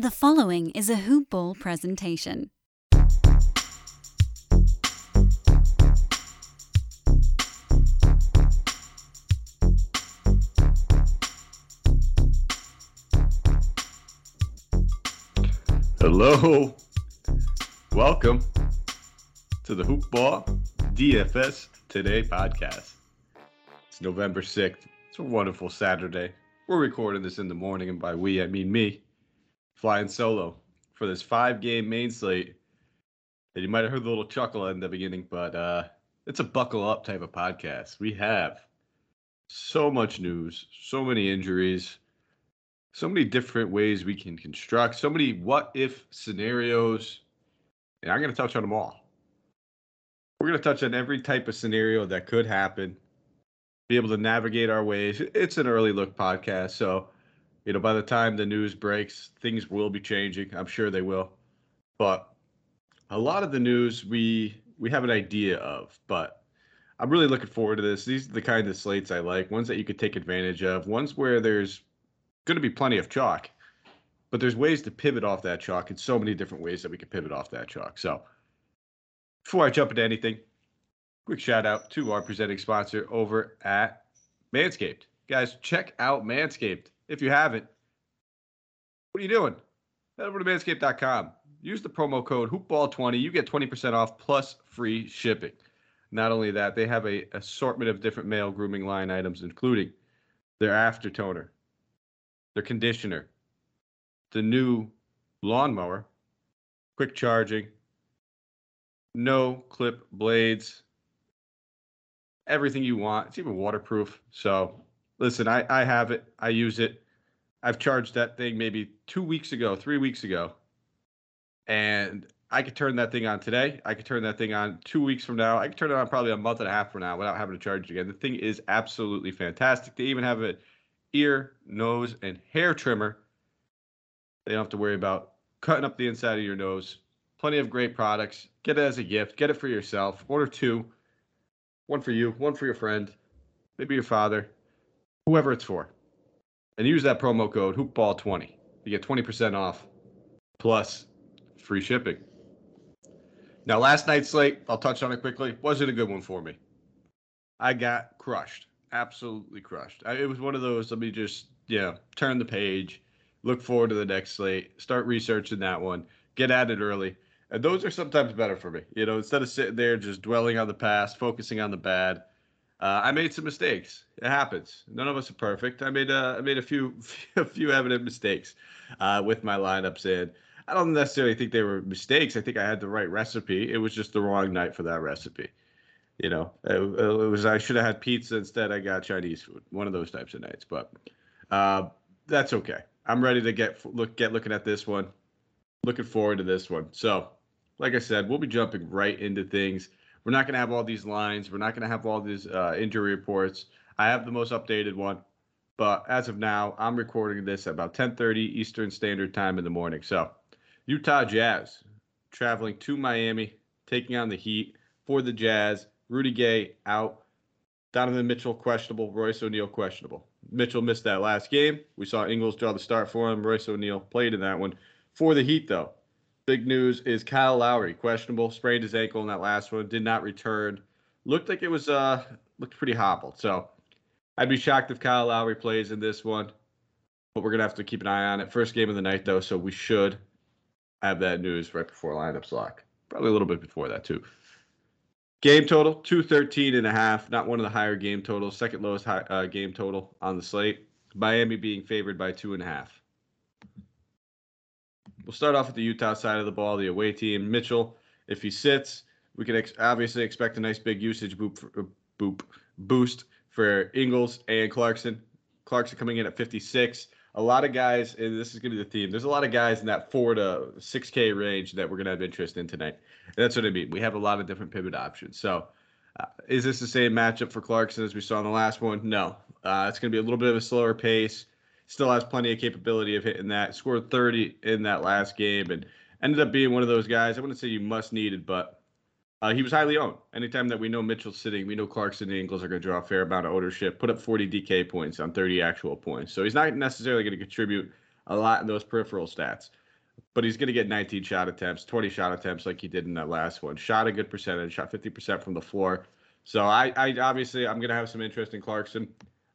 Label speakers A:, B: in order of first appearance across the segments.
A: The following is a Hoop Ball presentation.
B: Hello. Welcome to the Hoop Ball DFS Today podcast. It's November 6th. It's a wonderful Saturday. We're recording this in the morning, and by we, I mean me, flying solo for this five game main slate. And you might have heard the little chuckle in the beginning, but uh, it's a buckle up type of podcast. We have so much news, so many injuries, so many different ways we can construct, so many what if scenarios. And I'm going to touch on them all. We're going to touch on every type of scenario that could happen, be able to navigate our ways. It's an early look podcast. So, you know, by the time the news breaks, things will be changing. I'm sure they will. But a lot of the news we we have an idea of, but I'm really looking forward to this. These are the kind of slates I like, ones that you could take advantage of, ones where there's going to be plenty of chalk, but there's ways to pivot off that chalk in so many different ways that we can pivot off that chalk. So before I jump into anything, quick shout out to our presenting sponsor over at Manscaped. Guys, check out Manscaped. If you haven't, what are you doing? Head over to manscaped.com. Use the promo code hoopball20. You get 20% off plus free shipping. Not only that, they have a assortment of different male grooming line items, including their after toner, their conditioner, the new lawnmower, quick charging, no clip blades, everything you want. It's even waterproof. So listen, I, I have it. I use it. I've charged that thing maybe two weeks ago, three weeks ago. And I could turn that thing on today. I could turn that thing on two weeks from now. I could turn it on probably a month and a half from now without having to charge it again. The thing is absolutely fantastic. They even have an ear, nose, and hair trimmer. They don't have to worry about cutting up the inside of your nose. Plenty of great products. Get it as a gift. Get it for yourself. Order two. One for you, one for your friend, maybe your father, whoever it's for. And use that promo code hoopball20. You get 20% off plus free shipping. Now, last night's slate, I'll touch on it quickly, wasn't a good one for me. I got crushed, absolutely crushed. I, it was one of those, let me just, know, turn the page, look forward to the next slate, start researching that one, get at it early. And those are sometimes better for me. You know, instead of sitting there just dwelling on the past, focusing on the bad. Uh, I made some mistakes. It happens. None of us are perfect. I made a, I made a few a few evident mistakes uh, with my lineups, and I don't necessarily think they were mistakes. I think I had the right recipe. It was just the wrong night for that recipe. You know, it, it was I should have had pizza instead. I got Chinese food. One of those types of nights, but uh, that's okay. I'm ready to get look get looking at this one. Looking forward to this one. So like I said, we'll be jumping right into things. We're not going to have all these lines. We're not going to have all these uh, injury reports. I have the most updated one, but as of now, I'm recording this at about 10:30 Eastern Standard Time in the morning. So, Utah Jazz traveling to Miami, taking on the Heat for the Jazz. Rudy Gay out. Donovan Mitchell questionable. Royce O'Neal questionable. Mitchell missed that last game. We saw Ingles draw the start for him. Royce O'Neal played in that one. For the Heat, though, Big news is Kyle Lowry, questionable, sprained his ankle in that last one, did not return. Looked like it was uh looked pretty hobbled. So I'd be shocked if Kyle Lowry plays in this one, but we're gonna have to keep an eye on it. First game of the night though, so we should have that news right before lineups lock. Probably a little bit before that too. Game total 213 and a half, not one of the higher game totals, second lowest high, uh, game total on the slate. Miami being favored by two and a half. We'll start off with the Utah side of the ball, the away team. Mitchell, if he sits, we can ex- obviously expect a nice big usage boop, for, uh, boop boost for Ingles and Clarkson. Clarkson coming in at 56. A lot of guys, and this is going to be the theme. There's a lot of guys in that four to six K range that we're going to have interest in tonight. And that's what I mean. We have a lot of different pivot options. So, uh, is this the same matchup for Clarkson as we saw in the last one? No. Uh, it's going to be a little bit of a slower pace still has plenty of capability of hitting that. Scored 30 in that last game and ended up being one of those guys. I wouldn't say you must needed, but uh, he was highly owned. Anytime that we know Mitchell's sitting, we know Clarkson and Ingles are going to draw a fair amount of ownership, put up 40 DK points on 30 actual points. So he's not necessarily going to contribute a lot in those peripheral stats. but he's going to get 19 shot attempts, 20 shot attempts like he did in that last one. Shot a good percentage, shot 50% from the floor. So I, I obviously I'm going to have some interest in Clarkson.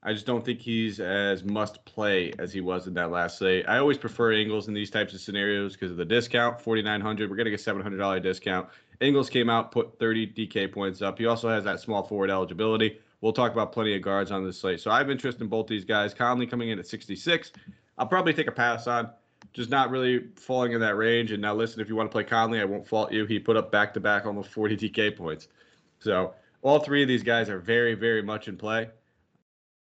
B: I just don't think he's as must play as he was in that last slate. I always prefer Ingles in these types of scenarios because of the discount, 4900. We're getting a $700 discount. Ingles came out, put 30 DK points up. He also has that small forward eligibility. We'll talk about plenty of guards on this slate. So I have interest in both these guys. Conley coming in at 66. I'll probably take a pass on. Just not really falling in that range. And now listen, if you want to play Conley, I won't fault you. He put up back to back almost 40 DK points. So all three of these guys are very, very much in play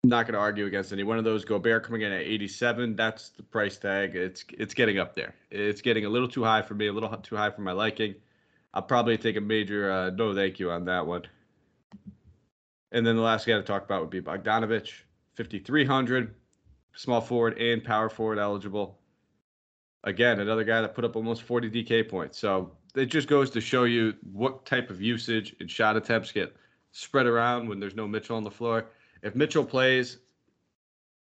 B: not going to argue against any one of those. Gobert coming in at 87. That's the price tag. It's it's getting up there. It's getting a little too high for me, a little too high for my liking. I'll probably take a major uh, no thank you on that one. And then the last guy to talk about would be Bogdanovich, 5,300, small forward and power forward eligible. Again, another guy that put up almost 40 DK points. So it just goes to show you what type of usage and shot attempts get spread around when there's no Mitchell on the floor if Mitchell plays,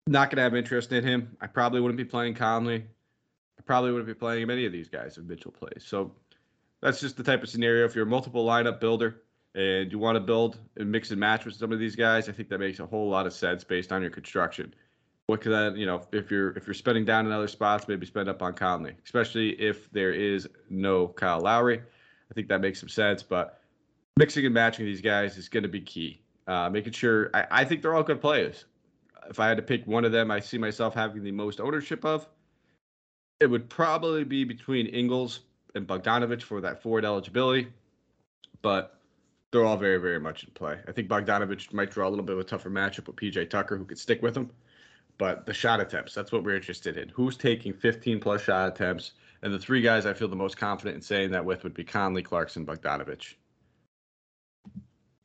B: not going to have interest in him. I probably wouldn't be playing Conley. I probably wouldn't be playing any of these guys if Mitchell plays. So that's just the type of scenario. If you're a multiple lineup builder and you want to build and mix and match with some of these guys, I think that makes a whole lot of sense based on your construction. What could that, you know, if you're if you're spending down in other spots, maybe spend up on Conley, especially if there is no Kyle Lowry. I think that makes some sense. But mixing and matching these guys is going to be key uh, making sure I, I think they're all good players. If I had to pick one of them, I see myself having the most ownership of. It would probably be between Ingles and Bogdanovich for that forward eligibility, but they're all very, very much in play. I think Bogdanovich might draw a little bit of a tougher matchup with PJ Tucker, who could stick with him. But the shot attempts, that's what we're interested in. Who's taking 15 plus shot attempts? And the three guys I feel the most confident in saying that with would be Conley, Clarkson, Bogdanovich.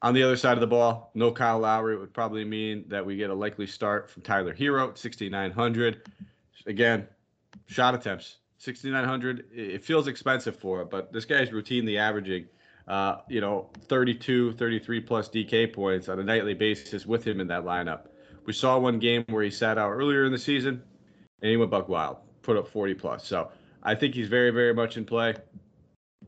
B: On the other side of the ball, no Kyle Lowry would probably mean that we get a likely start from Tyler Herro, 6,900. Again, shot attempts, 6,900. It feels expensive for it, but this guy's routinely averaging, uh, you know, 32, 33 plus DK points on a nightly basis with him in that lineup. We saw one game where he sat out earlier in the season and he went buck wild, put up 40 plus. So I think he's very, very much in play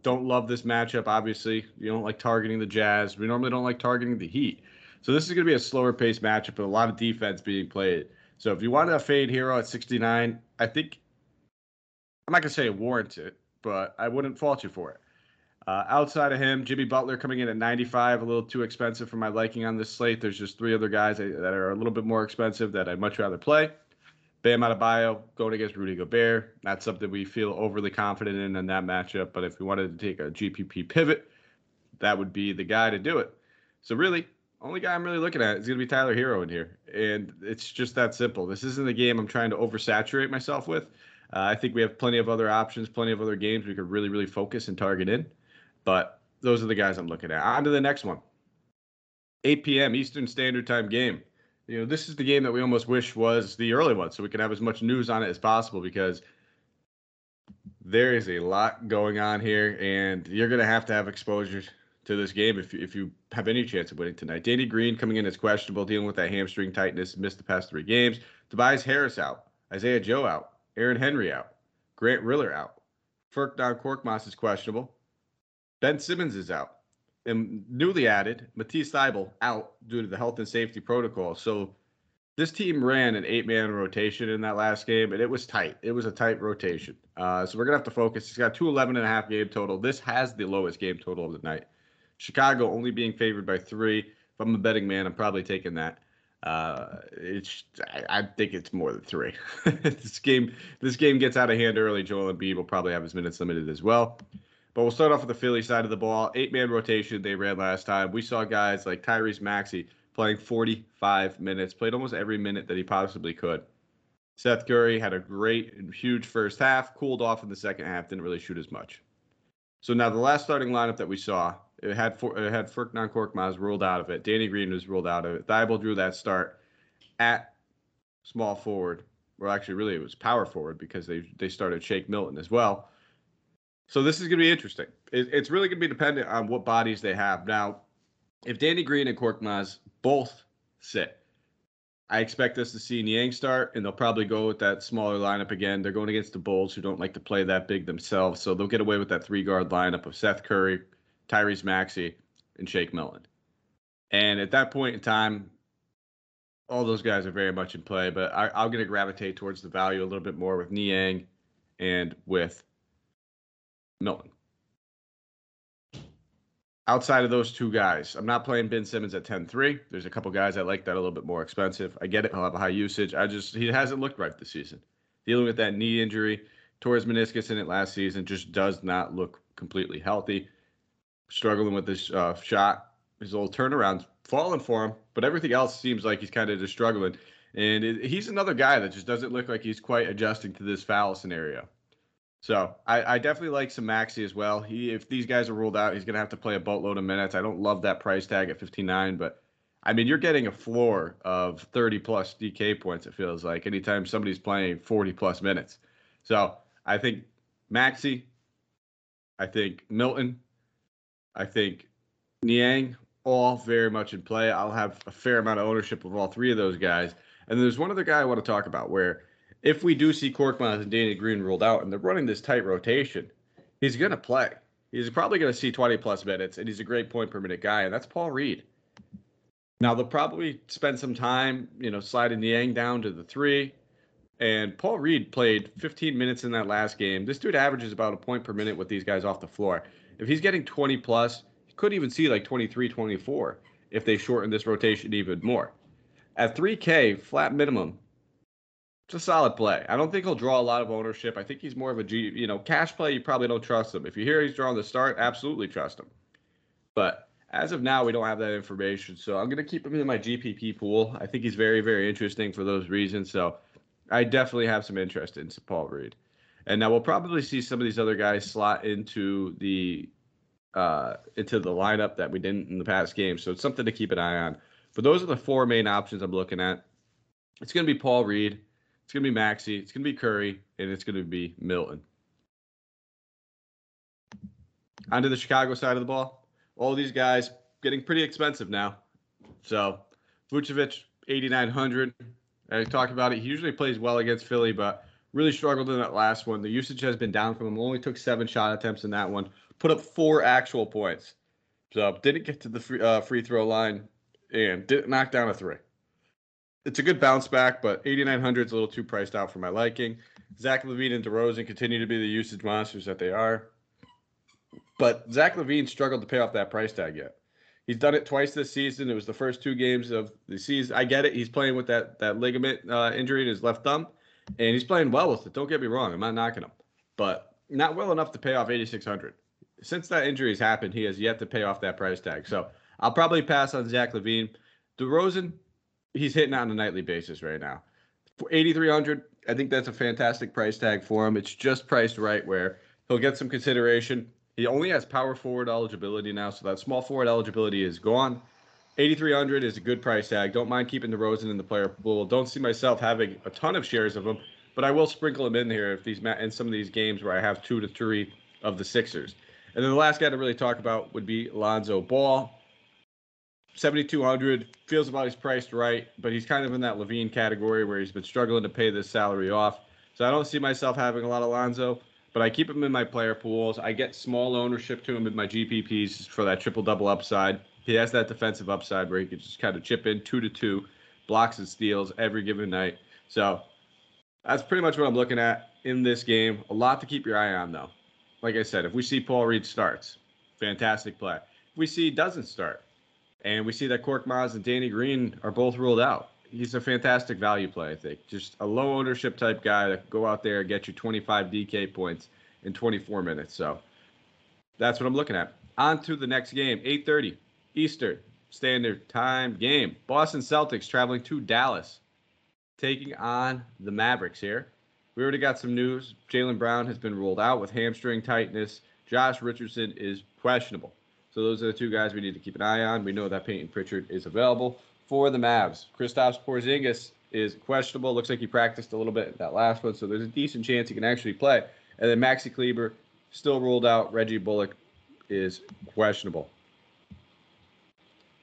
B: don't love this matchup. Obviously, you don't like targeting the Jazz. We normally don't like targeting the Heat. So this is going to be a slower paced matchup with a lot of defense being played. So if you want to fade Herro at 69, I think I'm not going to say it warrants it, but I wouldn't fault you for it. Uh, outside of him, Jimmy Butler coming in at 95, a little too expensive for my liking on this slate. There's just three other guys that are a little bit more expensive that I'd much rather play. Bam Adebayo going against Rudy Gobert. Not something we feel overly confident in in that matchup. But if we wanted to take a GPP pivot, that would be the guy to do it. So really, only guy I'm really looking at is going to be Tyler Herro in here, and it's just that simple. This isn't a game I'm trying to oversaturate myself with. Uh, I think we have plenty of other options, plenty of other games we could really, really focus and target in. But those are the guys I'm looking at. On to the next one. 8 p.m. Eastern Standard Time game you know, this is the game that we almost wish was the early one, so we can have as much news on it as possible because there is a lot going on here, and you're going to have to have exposure to this game if if you have any chance of winning tonight. Danny Green coming in as questionable, dealing with that hamstring tightness, missed the past three games. Tobias Harris out, Isaiah Joe out, Aaron Henry out, Grant Riller out, Furkan Korkmaz is questionable, Ben Simmons is out and newly added Matisse Thybulle out due to the health and safety protocol. So this team ran an eight-man rotation in that last game, and it was tight. It was a tight rotation. Uh, so we're gonna have to focus. He's got two 11 and a half game total. This has the lowest game total of the night. Chicago only being favored by three. If I'm a betting man, I'm probably taking that. Uh, it's I, I, think it's more than three. this game this game gets out of hand early. Joel Embiid will probably have his minutes limited as well. But we'll start off with the Philly side of the ball. Eight man rotation they ran last time. We saw guys like Tyrese Maxey playing 45 minutes, played almost every minute that he possibly could. Seth Curry had a great and huge first half, cooled off in the second half, didn't really shoot as much. So now the last starting lineup that we saw, it had it had Furkan Korkmaz ruled out of it. Danny Green was ruled out of it. Thybulle drew that start at small forward. Well, actually, really, it was power forward because they they started Shake Milton as well. So this is going to be interesting. It, it's really going to be dependent on what bodies they have. Now, if Danny Green and Korkmaz both sit, I expect us to see Niang start, and they'll probably go with that smaller lineup again. They're going against the Bulls, who don't like to play that big themselves, so they'll get away with that three guard lineup of Seth Curry, Tyrese Maxey, and Shake Milton. And at that point in time, all those guys are very much in play, but I, am going to gravitate towards the value a little bit more with Niang and with Milton outside of those two guys, I'm not playing Ben Simmons at 10-3. There's a couple guys I like that a little bit more expensive. I get it. He'll have a high usage. I just he hasn't looked right this season. Dealing with that knee injury, tore his meniscus in it last season, just does not look completely healthy. Struggling with this uh, shot, his little turnaround's falling for him, but everything else seems like he's kind of just struggling. And it, he's another guy that just doesn't look like he's quite adjusting to this foul scenario. So I, I, definitely like some Maxey as well. He if these guys are ruled out, he's gonna have to play a boatload of minutes. I don't love that price tag at 59, but I mean you're getting a floor of 30 plus DK points. It feels like anytime somebody's playing 40 plus minutes. So I think Maxey, I think Milton, I think Niang, all very much in play. I'll have a fair amount of ownership of all three of those guys. And there's one other guy I want to talk about where if we do see Korkmaz and Danny Green ruled out and they're running this tight rotation, he's going to play. He's probably going to see 20 plus minutes, and he's a great point per minute guy, and that's Paul Reed. Now they'll probably spend some time, you know, sliding Niang down to the three. And Paul Reed played 15 minutes in that last game. This dude averages about a point per minute with these guys off the floor. If he's getting 20 plus, he could even see like 23, 24 if they shorten this rotation even more. At 3K, flat minimum, it's a solid play. I don't think he'll draw a lot of ownership. I think he's more of a G, you know, cash play. You probably don't trust him. If you hear he's drawing the start, absolutely trust him. But as of now, we don't have that information. So I'm going to keep him in my GPP pool. I think he's very, very interesting for those reasons. So I definitely have some interest in Paul Reed. And now we'll probably see some of these other guys slot into the uh, into the lineup that we didn't in the past game. So it's something to keep an eye on. But those are the four main options I'm looking at. It's going to be Paul Reed. It's going to be Maxey. It's going to be Curry, and it's going to be Milton. Onto the Chicago side of the ball. All these guys getting pretty expensive now. So Vucevic, 8,900. I talked about it. He usually plays well against Philly, but really struggled in that last one. The usage has been down from him. Only took seven shot attempts in that one. Put up four actual points. So didn't get to the free, uh, free throw line and didn't knock down a three it's a good bounce back, but 8,900 is a little too priced out for my liking. Zach LaVine and DeRozan continue to be the usage monsters that they are. But Zach LaVine struggled to pay off that price tag yet. He's done it twice this season. It was the first two games of the season. I get it. He's playing with that that ligament uh, injury in his left thumb, and he's playing well with it. Don't get me wrong. I'm not knocking him, but not well enough to pay off 8,600. Since that injury has happened, he has yet to pay off that price tag. So I'll probably pass on Zach LaVine. DeRozan, he's hitting on a nightly basis right now. For 8300 I think that's a fantastic price tag for him. It's just priced right where he'll get some consideration. He only has power forward eligibility now, so that small forward eligibility is gone. 8300 is a good price tag. Don't mind keeping DeRozan in the player pool. Don't see myself having a ton of shares of him, but I will sprinkle him in here if these in some of these games where I have two to three of the Sixers. And then the last guy to really talk about would be Lonzo Ball. 7,200 feels about he's priced right, but he's kind of in that LaVine category where he's been struggling to pay this salary off. So I don't see myself having a lot of Lonzo, but I keep him in my player pools. I get small ownership to him in my GPPs for that triple double upside. He has that defensive upside where he can just kind of chip in two to two, blocks and steals every given night. So that's pretty much what I'm looking at in this game. A lot to keep your eye on, though. Like I said, if we see Paul Reed starts, fantastic play. If we see he doesn't start, and we see that Korkmaz and Danny Green are both ruled out. He's a fantastic value play, I think. Just a low ownership type guy that go out there and get you 25 DK points in 24 minutes. So that's what I'm looking at. On to the next game, 8:30 Eastern Standard Time game. Boston Celtics traveling to Dallas, taking on the Mavericks here. We already got some news. Jaylen Brown has been ruled out with hamstring tightness. Josh Richardson is questionable. So those are the two guys we need to keep an eye on. We know that Payton Pritchard is available for the Mavs. Kristaps Porzingis is questionable. Looks like he practiced a little bit that last one, so there's a decent chance he can actually play. And then Maxi Kleber still ruled out. Reggie Bullock is questionable.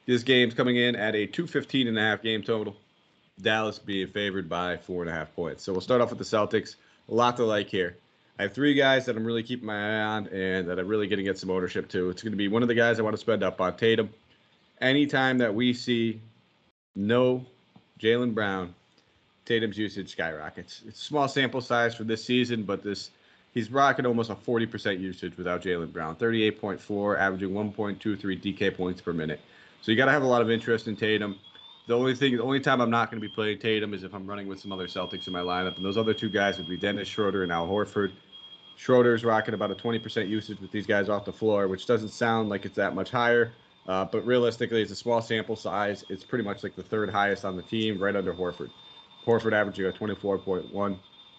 B: This game's coming in at a 215 and a half game total. Dallas being favored by four and a half points. So we'll start off with the Celtics. A lot to like here. I have three guys that I'm really keeping my eye on and that I'm really going to get some ownership to. It's going to be one of the guys I want to spend up on Tatum. Anytime that we see no Jaylen Brown, Tatum's usage skyrockets. It's a small sample size for this season, but this he's rocking almost a 40% usage without Jaylen Brown. 38.4, averaging 1.23 DK points per minute. So you got to have a lot of interest in Tatum. The only thing, the only time I'm not going to be playing Tatum is if I'm running with some other Celtics in my lineup, and those other two guys would be Dennis Schroeder and Al Horford. Schroeder's rocking about a 20% usage with these guys off the floor, which doesn't sound like it's that much higher, uh, but realistically, it's a small sample size. It's pretty much like the third highest on the team, right under Horford. Horford averaging a 24.1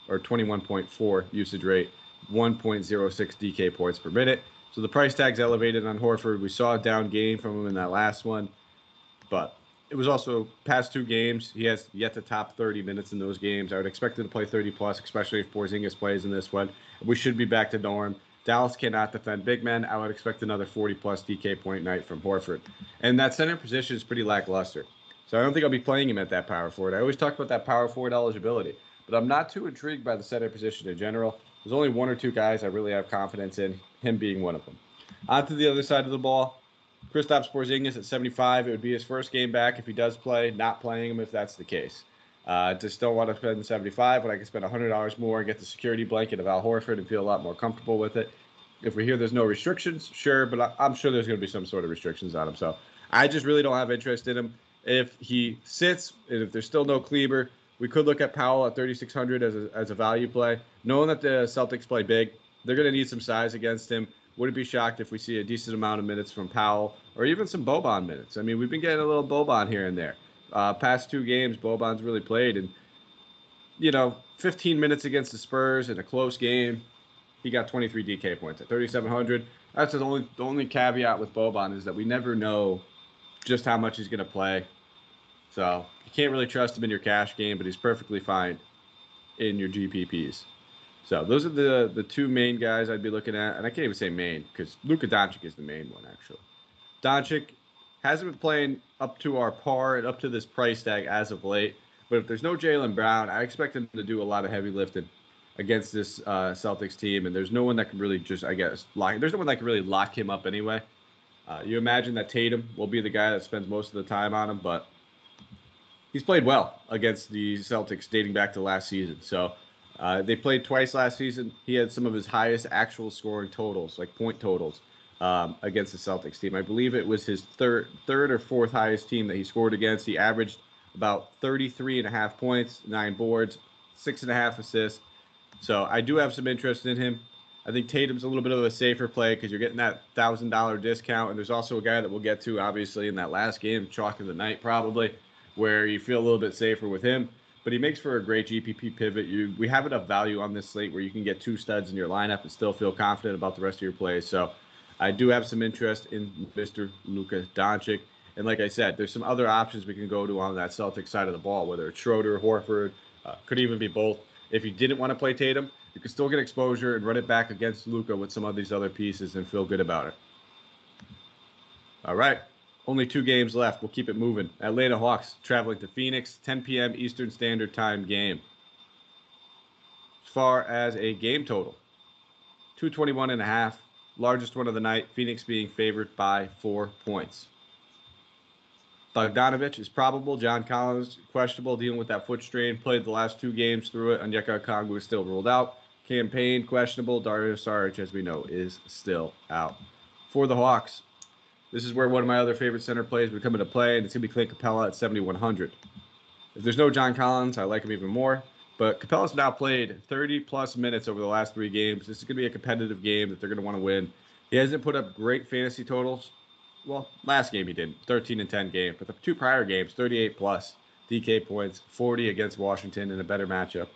B: or 21.4 usage rate, 1.06 DK points per minute. So the price tag's elevated on Horford. We saw a down game from him in that last one, but it was also past two games. He has yet to top 30 minutes in those games. I would expect him to play 30 plus, especially if Porzingis plays in this one. We should be back to norm. Dallas cannot defend big men. I would expect another 40 plus DK point night from Horford. And that center position is pretty lackluster. So I don't think I'll be playing him at that power forward. I always talk about that power forward eligibility, but I'm not too intrigued by the center position in general. There's only one or two guys I really have confidence in, him being one of them. On to the other side of the ball. Kristaps Porzingis at 75. It would be his first game back if he does play. Not playing him if that's the case. Uh, just don't want to spend 75 when I can spend $100 more and get the security blanket of Al Horford and feel a lot more comfortable with it. If we hear there's no restrictions, sure, but I, am sure there's going to be some sort of restrictions on him. So I just really don't have interest in him. If he sits and if there's still no Kleber, we could look at Powell at 3,600 as a, as a value play. Knowing that the Celtics play big, they're going to need some size against him. Wouldn't be shocked if we see a decent amount of minutes from Powell or even some Boban minutes. I mean, we've been getting a little Boban here and there. Uh, past two games, Boban's really played, and you know, 15 minutes against the Spurs in a close game, he got 23 DK points at 3,700. That's the only the only caveat with Boban is that we never know just how much he's going to play. So you can't really trust him in your cash game, but he's perfectly fine in your GPPs. So those are the the two main guys I'd be looking at, and I can't even say main because Luka Doncic is the main one actually. Doncic hasn't been playing up to our par and up to this price tag as of late, but if there's no Jaylen Brown, I expect him to do a lot of heavy lifting against this uh, Celtics team, and there's no one that can really just I guess lock. There's no one that can really lock him up anyway. Uh, you imagine that Tatum will be the guy that spends most of the time on him, but he's played well against the Celtics dating back to last season. So uh, they played twice last season. He had some of his highest actual scoring totals, like point totals, um, against the Celtics team. I believe it was his third, third or fourth highest team that he scored against. He averaged about 33 and a half points, nine boards, six and a half assists. So I do have some interest in him. I think Tatum's a little bit of a safer play because you're getting that thousand dollar discount, and there's also a guy that we'll get to obviously in that last game, chalk of the night probably, where you feel a little bit safer with him but he makes for a great GPP pivot. You we have enough value on this slate where you can get two studs in your lineup and still feel confident about the rest of your plays. So I do have some interest in Mr. Luka Doncic. And like I said, there's some other options we can go to on that Celtic side of the ball, whether it's Schroeder, Horford, uh, could even be both. If you didn't want to play Tatum, you can still get exposure and run it back against Luka with some of these other pieces and feel good about it. All right. Only two games left. We'll keep it moving. Atlanta Hawks traveling to Phoenix, 10 p.m. Eastern Standard Time game. As far as a game total, 221 and a half, largest one of the night. Phoenix being favored by four points. Bogdanovich is probable. John Collins questionable, dealing with that foot strain. Played the last two games through it. Onyeka Okongwu is still ruled out. Cam Payne questionable. Dario Saric, as we know, is still out. For the Hawks, this is where one of my other favorite center plays would come into play, and it's going to be Clint Capela at 7,100. If there's no John Collins, I like him even more. But Capela's now played 30 plus minutes over the last three games. This is going to be a competitive game that they're going to want to win. He hasn't put up great fantasy totals. Well, last game he did 13 and 10 game, but the two prior games, 38 plus DK points, 40 against Washington in a better matchup.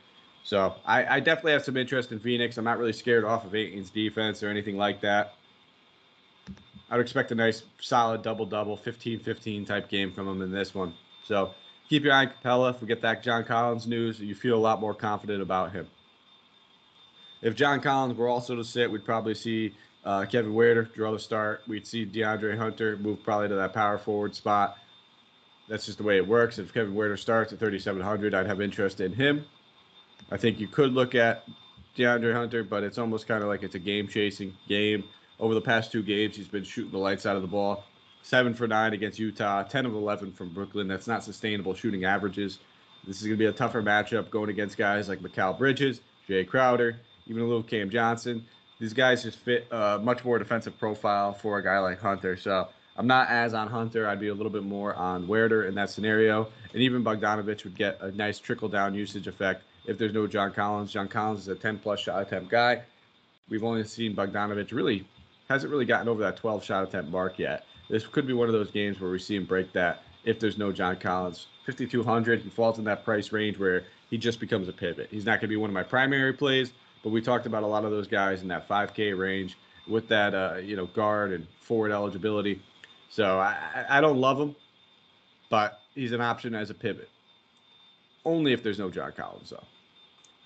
B: So I, I definitely have some interest in Phoenix. I'm not really scared off of Ayton's defense or anything like that. I would expect a nice, solid double double, 15 15 type game from him in this one. So keep your eye on Capela. If we get that John Collins news, you feel a lot more confident about him. If John Collins were also to sit, we'd probably see uh, Kevin Huerter draw the start. We'd see DeAndre Hunter move probably to that power forward spot. that's just the way it works. If Kevin Huerter starts at 3,700, I'd have interest in him. I think you could look at DeAndre Hunter, but it's almost kind of like it's a game chasing game. Over the past two games, he's been shooting the lights out of the ball. Seven for nine against Utah, 10 of 11 from Brooklyn. That's not sustainable shooting averages. This is going to be a tougher matchup going against guys like Mikal Bridges, Jae Crowder, even a little Cam Johnson. These guys just fit a much more defensive profile for a guy like Hunter. So I'm not as on Hunter. I'd be a little bit more on Huerter in that scenario. And even Bogdanovich would get a nice trickle down usage effect if there's no John Collins. John Collins is a 10 plus shot attempt guy. We've only seen Bogdanovich really hasn't really gotten over that 12 shot attempt mark yet. This could be one of those games where we see him break that if there's no John Collins. 5,200, he falls in that price range where he just becomes a pivot. He's not going to be one of my primary plays, but we talked about a lot of those guys in that 5K range with that, uh, you know, guard and forward eligibility. So I, I don't love him, but he's an option as a pivot. Only if there's no John Collins, though.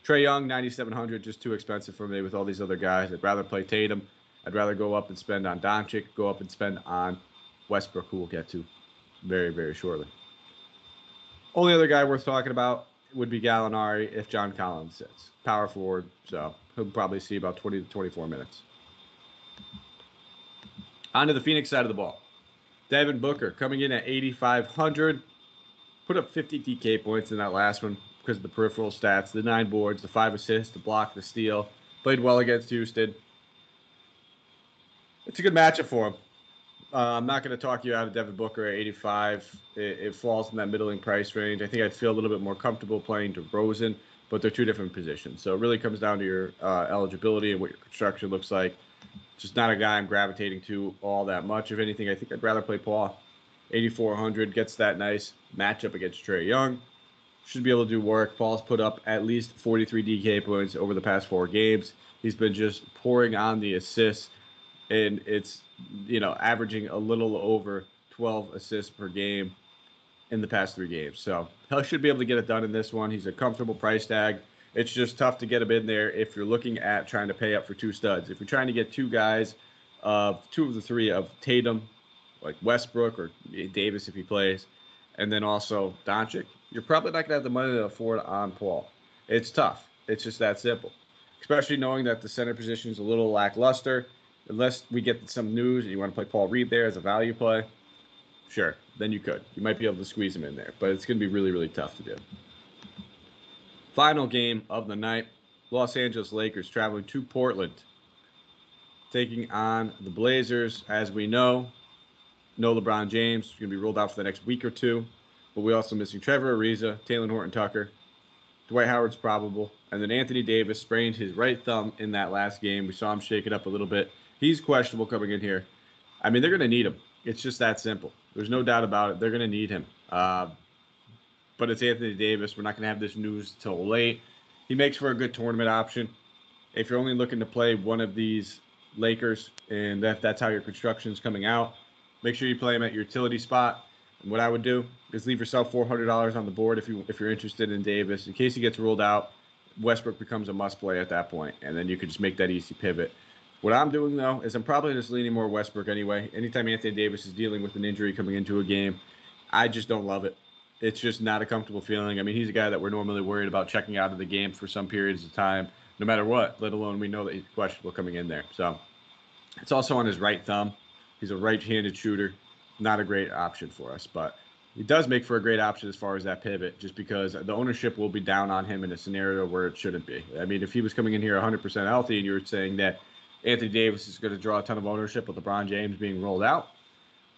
B: Trae Young, 9,700, just too expensive for me with all these other guys. I'd rather play Tatum. I'd rather go up and spend on Doncic, go up and spend on Westbrook, who we'll get to very, very shortly. Only other guy worth talking about would be Gallinari if John Collins sits. Power forward, so he'll probably see about 20 to 24 minutes. On to the Phoenix side of the ball. Devin Booker coming in at 8,500. Put up 50 DK points in that last one because of the peripheral stats, the nine boards, the five assists, the block, the steal. Played well against Houston. It's a good matchup for him. Uh, I'm not going to talk you out of Devin Booker at 85. It, it, falls in that middling price range. I think I'd feel a little bit more comfortable playing DeRozan, but they're two different positions. So it really comes down to your uh, eligibility and what your construction looks like. Just not a guy I'm gravitating to all that much. If anything, I think I'd rather play Paul. 8,400 gets that nice matchup against Trae Young. Should be able to do work. Paul's put up at least 43 DK points over the past four games. He's been just pouring on the assists and it's you know averaging a little over 12 assists per game in the past three games. So he should be able to get it done in this one. He's a comfortable price tag. It's just tough to get him in there if you're looking at trying to pay up for two studs. If you're trying to get two guys, of two of the three of Tatum, like Westbrook or Davis if he plays, and then also Doncic, you're probably not going to have the money to afford on Paul. It's tough. It's just that simple, especially knowing that the center position is a little lackluster unless we get some news and you want to play Paul Reed there as a value play, sure, then you could. You might be able to squeeze him in there, but it's going to be really, really tough to do. Final game of the night Los Angeles Lakers traveling to Portland, taking on the Blazers. As we know, no LeBron James going to be ruled out for the next week or two, but we also missing Trevor Ariza, Talen Horton Tucker, Dwight Howard's probable, and then Anthony Davis sprained his right thumb in that last game. We saw him shake it up a little bit He's questionable coming in here. I mean, they're going to need him. It's just that simple. There's no doubt about it. They're going to need him. Uh, but it's Anthony Davis. We're not going to have this news till late. He makes for a good tournament option. If you're only looking to play one of these Lakers, and that, that's how your construction is coming out, make sure you play him at your utility spot. And what I would do is leave yourself $400 on the board if you if you're interested in Davis in case he gets ruled out. Westbrook becomes a must play at that point, and then you could just make that easy pivot. What I'm doing though is I'm probably just leaning more Westbrook anyway. Anytime Anthony Davis is dealing with an injury coming into a game, I just don't love it. It's just not a comfortable feeling. I mean, he's a guy that we're normally worried about checking out of the game for some periods of time, no matter what. Let alone we know that he's questionable coming in there. So it's also on his right thumb. He's a right-handed shooter. Not a great option for us, but he does make for a great option as far as that pivot, just because the ownership will be down on him in a scenario where it shouldn't be. I mean, if he was coming in here 100% healthy and you were saying that Anthony Davis is going to draw a ton of ownership with LeBron James being rolled out,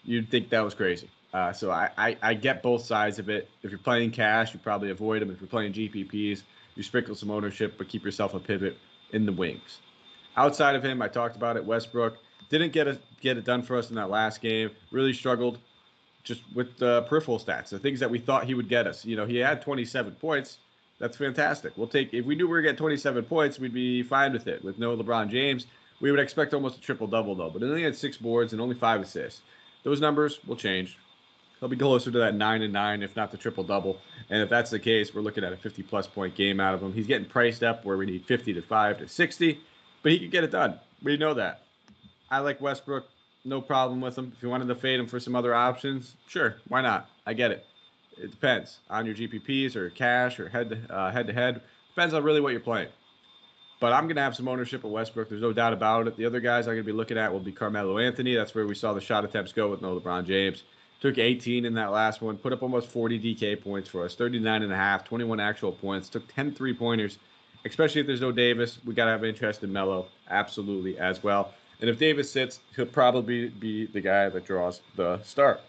B: you'd think that was crazy. Uh, so I, I, I, get both sides of it. If you're playing cash, you probably avoid them. If you're playing GPPs, you sprinkle some ownership, but keep yourself a pivot in the wings. Outside of him, I talked about it. Westbrook didn't get it get it done for us in that last game. Really struggled just with the peripheral stats, the things that we thought he would get us. You know, he had 27 points. That's fantastic. We'll take if we knew we were going to get 27 points, we'd be fine with it. With no LeBron James, we would expect almost a triple double though, but he only had six boards and only five assists. Those numbers will change. He'll be closer to that nine and nine, if not the triple double. And if that's the case, we're looking at a 50 plus point game out of him. He's getting priced up where we need 50 to five to 60, but he can get it done. We know that. I like Westbrook. No problem with him. If you wanted to fade him for some other options, sure, why not? I get it. it depends on your GPPs or cash or head to, uh, head to head. Depends on really what you're playing. But I'm going to have some ownership of Westbrook. There's no doubt about it. The other guys I'm going to be looking at will be Carmelo Anthony. That's where we saw the shot attempts go with no LeBron James. Took 18 in that last one, put up almost 40 DK points for us, 39 and a half, 21 actual points. Took 10 three pointers, especially if there's no Davis. We got to have interest in Melo, absolutely as well. And if Davis sits, he'll probably be the guy that draws the start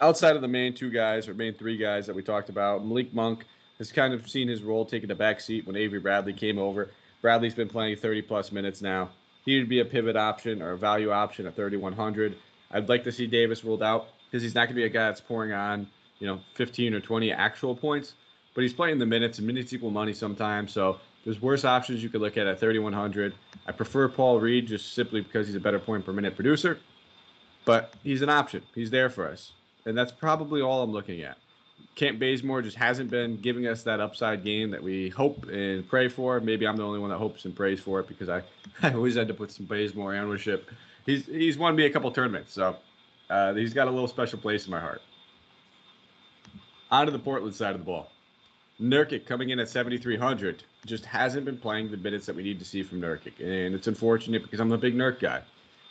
B: outside of the main two guys or main three guys that we talked about, Malik Monk has kind of seen his role taking a back seat when Avery Bradley came over. Bradley's been playing 30 plus minutes now. He would be a pivot option or a value option at 3,100. I'd like to see Davis ruled out because he's not going to be a guy that's pouring on, you know, 15 or 20 actual points, but he's playing the minutes and minutes equal money sometimes. So there's worse options you could look at at 3,100. I prefer Paul Reed just simply because he's a better point per minute producer, but he's an option. He's there for us and that's probably all I'm looking at. Kent Bazemore just hasn't been giving us that upside game that we hope and pray for. Maybe I'm the only one that hopes and prays for it because I, I always end up with some Bazemore ownership. He's he's won me a couple tournaments, so uh, he's got a little special place in my heart. On to the Portland side of the ball. Nurkic coming in at 7,300 just hasn't been playing the minutes that we need to see from Nurkic, and it's unfortunate because I'm a big Nurk guy.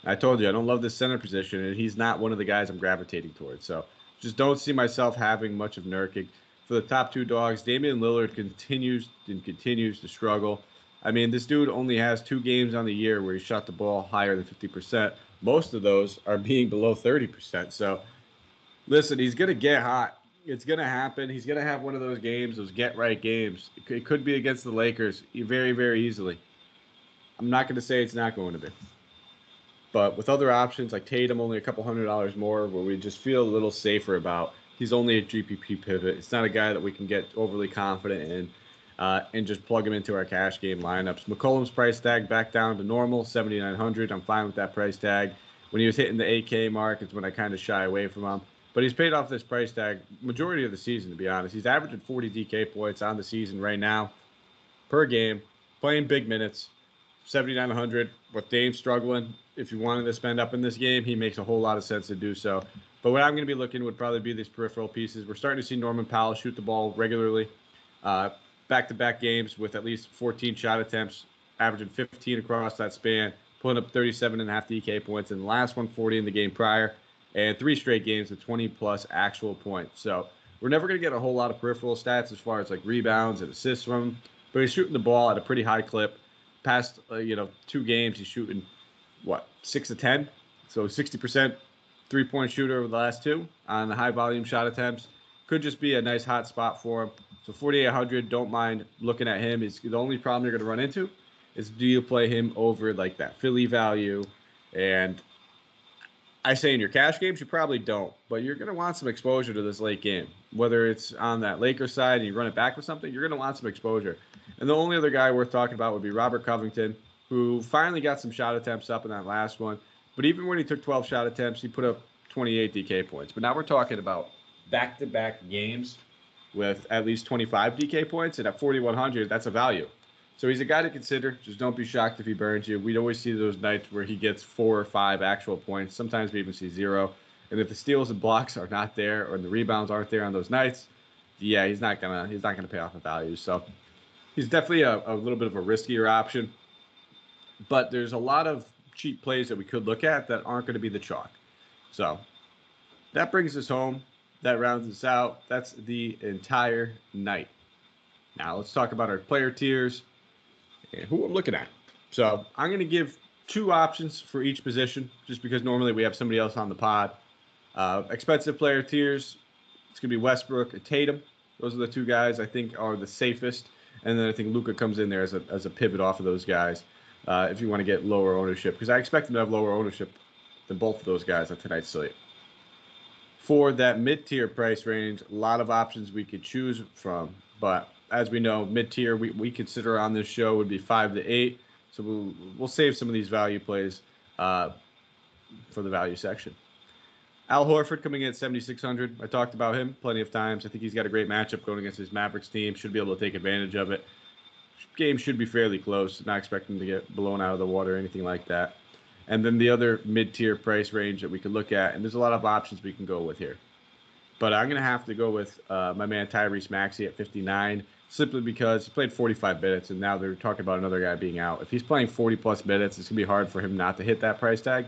B: I told you I don't love the center position, and he's not one of the guys I'm gravitating towards. So just don't see myself having much of Nurkic. For the top two dogs, Damian Lillard continues and continues to struggle. I mean, this dude only has two games on the year where he shot the ball higher than 50%. Most of those are being below 30%. So listen, he's going to get hot. It's going to happen. He's going to have one of those games, those get right games. It could be against the Lakers very, very easily. I'm not going to say it's not going to be. But with other options like Tatum, only a couple hundred dollars more, where we just feel a little safer about. He's only a GPP pivot. It's not a guy that we can get overly confident in uh, and just plug him into our cash game lineups. McCollum's price tag back down to normal, 7,900. I'm fine with that price tag. When he was hitting the 8K mark, it's when I kind of shy away from him. But he's paid off this price tag majority of the season, to be honest. He's averaging 40 DK points on the season right now per game, playing big minutes. 7,900 with Dame struggling. If you wanted to spend up in this game, he makes a whole lot of sense to do so. But what I'm going to be looking would probably be these peripheral pieces. We're starting to see Norman Powell shoot the ball regularly, back to back games with at least 14 shot attempts, averaging 15 across that span, pulling up 37 and a half DK points, in the last 140 in the game prior, and three straight games with 20 plus actual points. So we're never going to get a whole lot of peripheral stats as far as like rebounds and assists from him, but he's shooting the ball at a pretty high clip past uh, you know two games, he's shooting what six to ten, so sixty percent three point shooter over the last two on the high volume shot attempts. Could just be a nice hot spot for him. So 4,800, don't mind looking at him. Is the only problem you're going to run into is do you play him over like that Philly value? And I say in your cash games, you probably don't, but you're going to want some exposure to this late game. Whether it's on that Lakers side and you run it back with something, you're going to want some exposure. And the only other guy worth talking about would be Robert Covington, who finally got some shot attempts up in that last one. But even when he took 12 shot attempts, he put up 28 DK points. But now we're talking about back to back games with at least 25 DK points. And at 4,100, that's a value. So he's a guy to consider. Just don't be shocked if he burns you. We'd always see those nights where he gets four or five actual points. Sometimes we even see zero. And if the steals and blocks are not there or the rebounds aren't there on those nights, yeah, he's not gonna he's not gonna pay off the value. So he's definitely a, a little bit of a riskier option. But there's a lot of cheap plays that we could look at that aren't going to be the chalk. So that brings us home. That rounds us out. That's the entire night. Now let's talk about our player tiers and who I'm looking at. So I'm going to give two options for each position, just because normally we have somebody else on the pod. Uh, expensive player tiers. It's going to be Westbrook and Tatum. Those are the two guys I think are the safest. And then I think Luka comes in there as a, as a pivot off of those guys uh, if you want to get lower ownership, because I expect them to have lower ownership than both of those guys on tonight's slate. For that mid tier price range, a lot of options we could choose from. But as we know, mid tier we, we consider on this show would be five to eight. So we'll, we'll save some of these value plays uh, for the value section. Al Horford coming in at 7,600. I talked about him plenty of times. I think he's got a great matchup going against his Mavericks team. Should be able to take advantage of it. Game should be fairly close. Not expecting to get blown out of the water or anything like that. And then the other mid-tier price range that we could look at, and there's a lot of options we can go with here. But I'm going to have to go with uh, my man Tyrese Maxey at 59 simply because he played 45 minutes and now they're talking about another guy being out. If he's playing 40 plus minutes, it's going to be hard for him not to hit that price tag.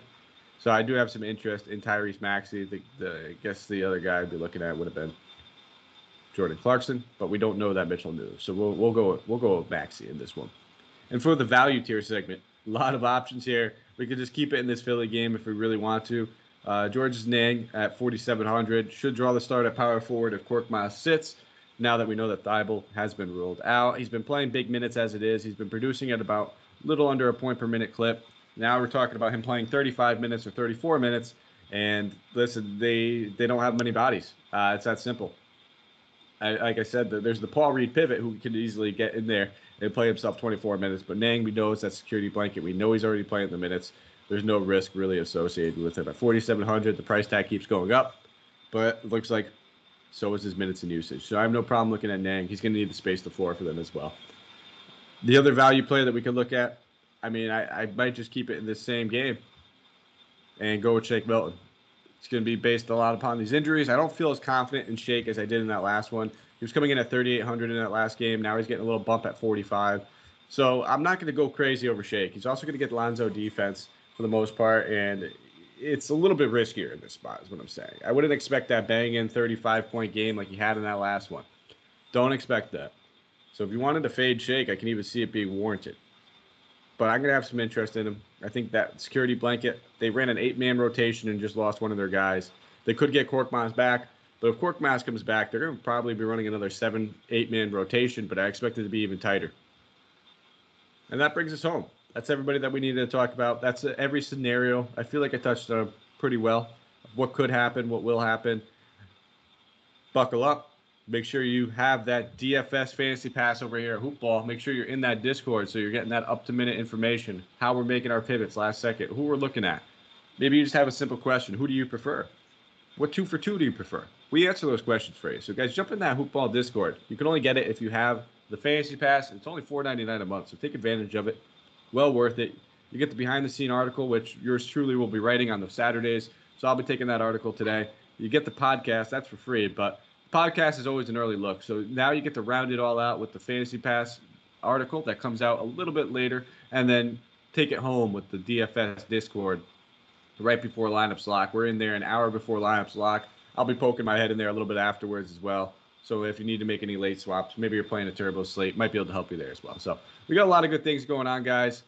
B: So I do have some interest in Tyrese Maxey. The, the, I guess the other guy I'd be looking at would have been Jordan Clarkson, but we don't know that Mitchell knew. So we'll we'll go we'll go with Maxey in this one. And for the value tier segment, a lot of options here. We could just keep it in this Philly game if we really want to. Uh, Georges Niang at 4,700 should draw the start at power forward if Korkmaz sits. Now that we know that Thybulle has been ruled out, he's been playing big minutes as it is. He's been producing at about little under a point per minute clip. Now we're talking about him playing 35 minutes or 34 minutes. And listen, they they don't have many bodies. Uh, it's that simple. Like I said, there's the Paul Reed pivot who can easily get in there and play himself 24 minutes. But Niang, we know is that security blanket. We know he's already playing the minutes. There's no risk really associated with him. At 4,700, the price tag keeps going up, but it looks like so is his minutes and usage. So I have no problem looking at Niang. He's going to need to space the floor for them as well. The other value player that we could look at, I mean, I, I might just keep it in this same game and go with Shake Milton. It's going to be based a lot upon these injuries. I don't feel as confident in Shake as I did in that last one. He was coming in at 3,800 in that last game. Now he's getting a little bump at 45. So I'm not going to go crazy over Shake. He's also going to get Lonzo defense for the most part, and it's a little bit riskier in this spot, is what I'm saying. I wouldn't expect that bang in 35 point game like he had in that last one. Don't expect that. So if you wanted to fade Shake, I can even see it being warranted but I'm gonna have some interest in him. I think that security blanket. They ran an eight-man rotation and just lost one of their guys. They could get Korkmaz back, but if Korkmaz comes back, they're gonna probably be running another seven, eight-man rotation. But I expect it to be even tighter. And that brings us home. That's everybody that we needed to talk about. That's every scenario. I feel like I touched on pretty well. What could happen, what will happen. Buckle up Make sure you have that DFS fantasy pass over here at Hoopball. Make sure you're in that Discord so you're getting that up to minute information, how we're making our pivots last second, who we're looking at. Maybe you just have a simple question Who do you prefer? What two for two do you prefer? We answer those questions for you. So, guys, jump in that Hoopball Discord. You can only get it if you have the fantasy pass. It's only $4.99 a month, so take advantage of it. Well worth it. You get the behind the scene article, which yours truly will be writing on the Saturdays. So, I'll be taking that article today. You get the podcast, that's for free, but podcast is always an early look. So now you get to round it all out with the Fantasy Pass article that comes out a little bit later, and then take it home with the DFS Discord right before lineups lock. We're in there an hour before lineups lock. I'll be poking my head in there a little bit afterwards as well. So if you need to make any late swaps, maybe you're playing a turbo slate, might be able to help you there as well. So we got a lot of good things going on, guys.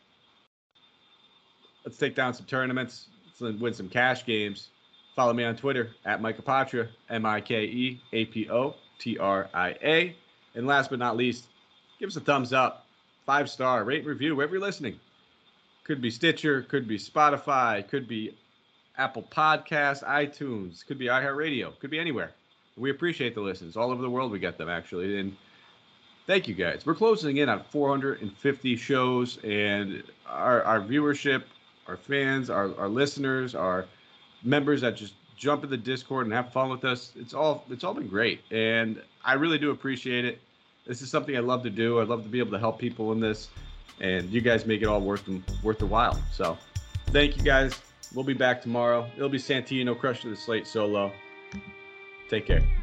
B: Let's take down some tournaments. Let's win some cash games. Follow me on Twitter at Mike Apotria, M I K E A P O T R I A. And last but not least, give us a thumbs up, five star, rate, and review, wherever you're listening. Could be Stitcher, could be Spotify, could be Apple Podcasts, iTunes, could be iHeartRadio, could be anywhere. We appreciate the listens. All over the world, we get them actually. And thank you guys. We're closing in on 450 shows, and our, our viewership, our fans, our, our listeners, our members that just jump in the Discord and have fun with us. It's all it's all been great, and I really do appreciate it. This is something I love to do. I love to be able to help people in this, and you guys make it all worth worth the while. So, thank you guys. We'll be back tomorrow. It'll be Santino crushing the slate solo. Take care.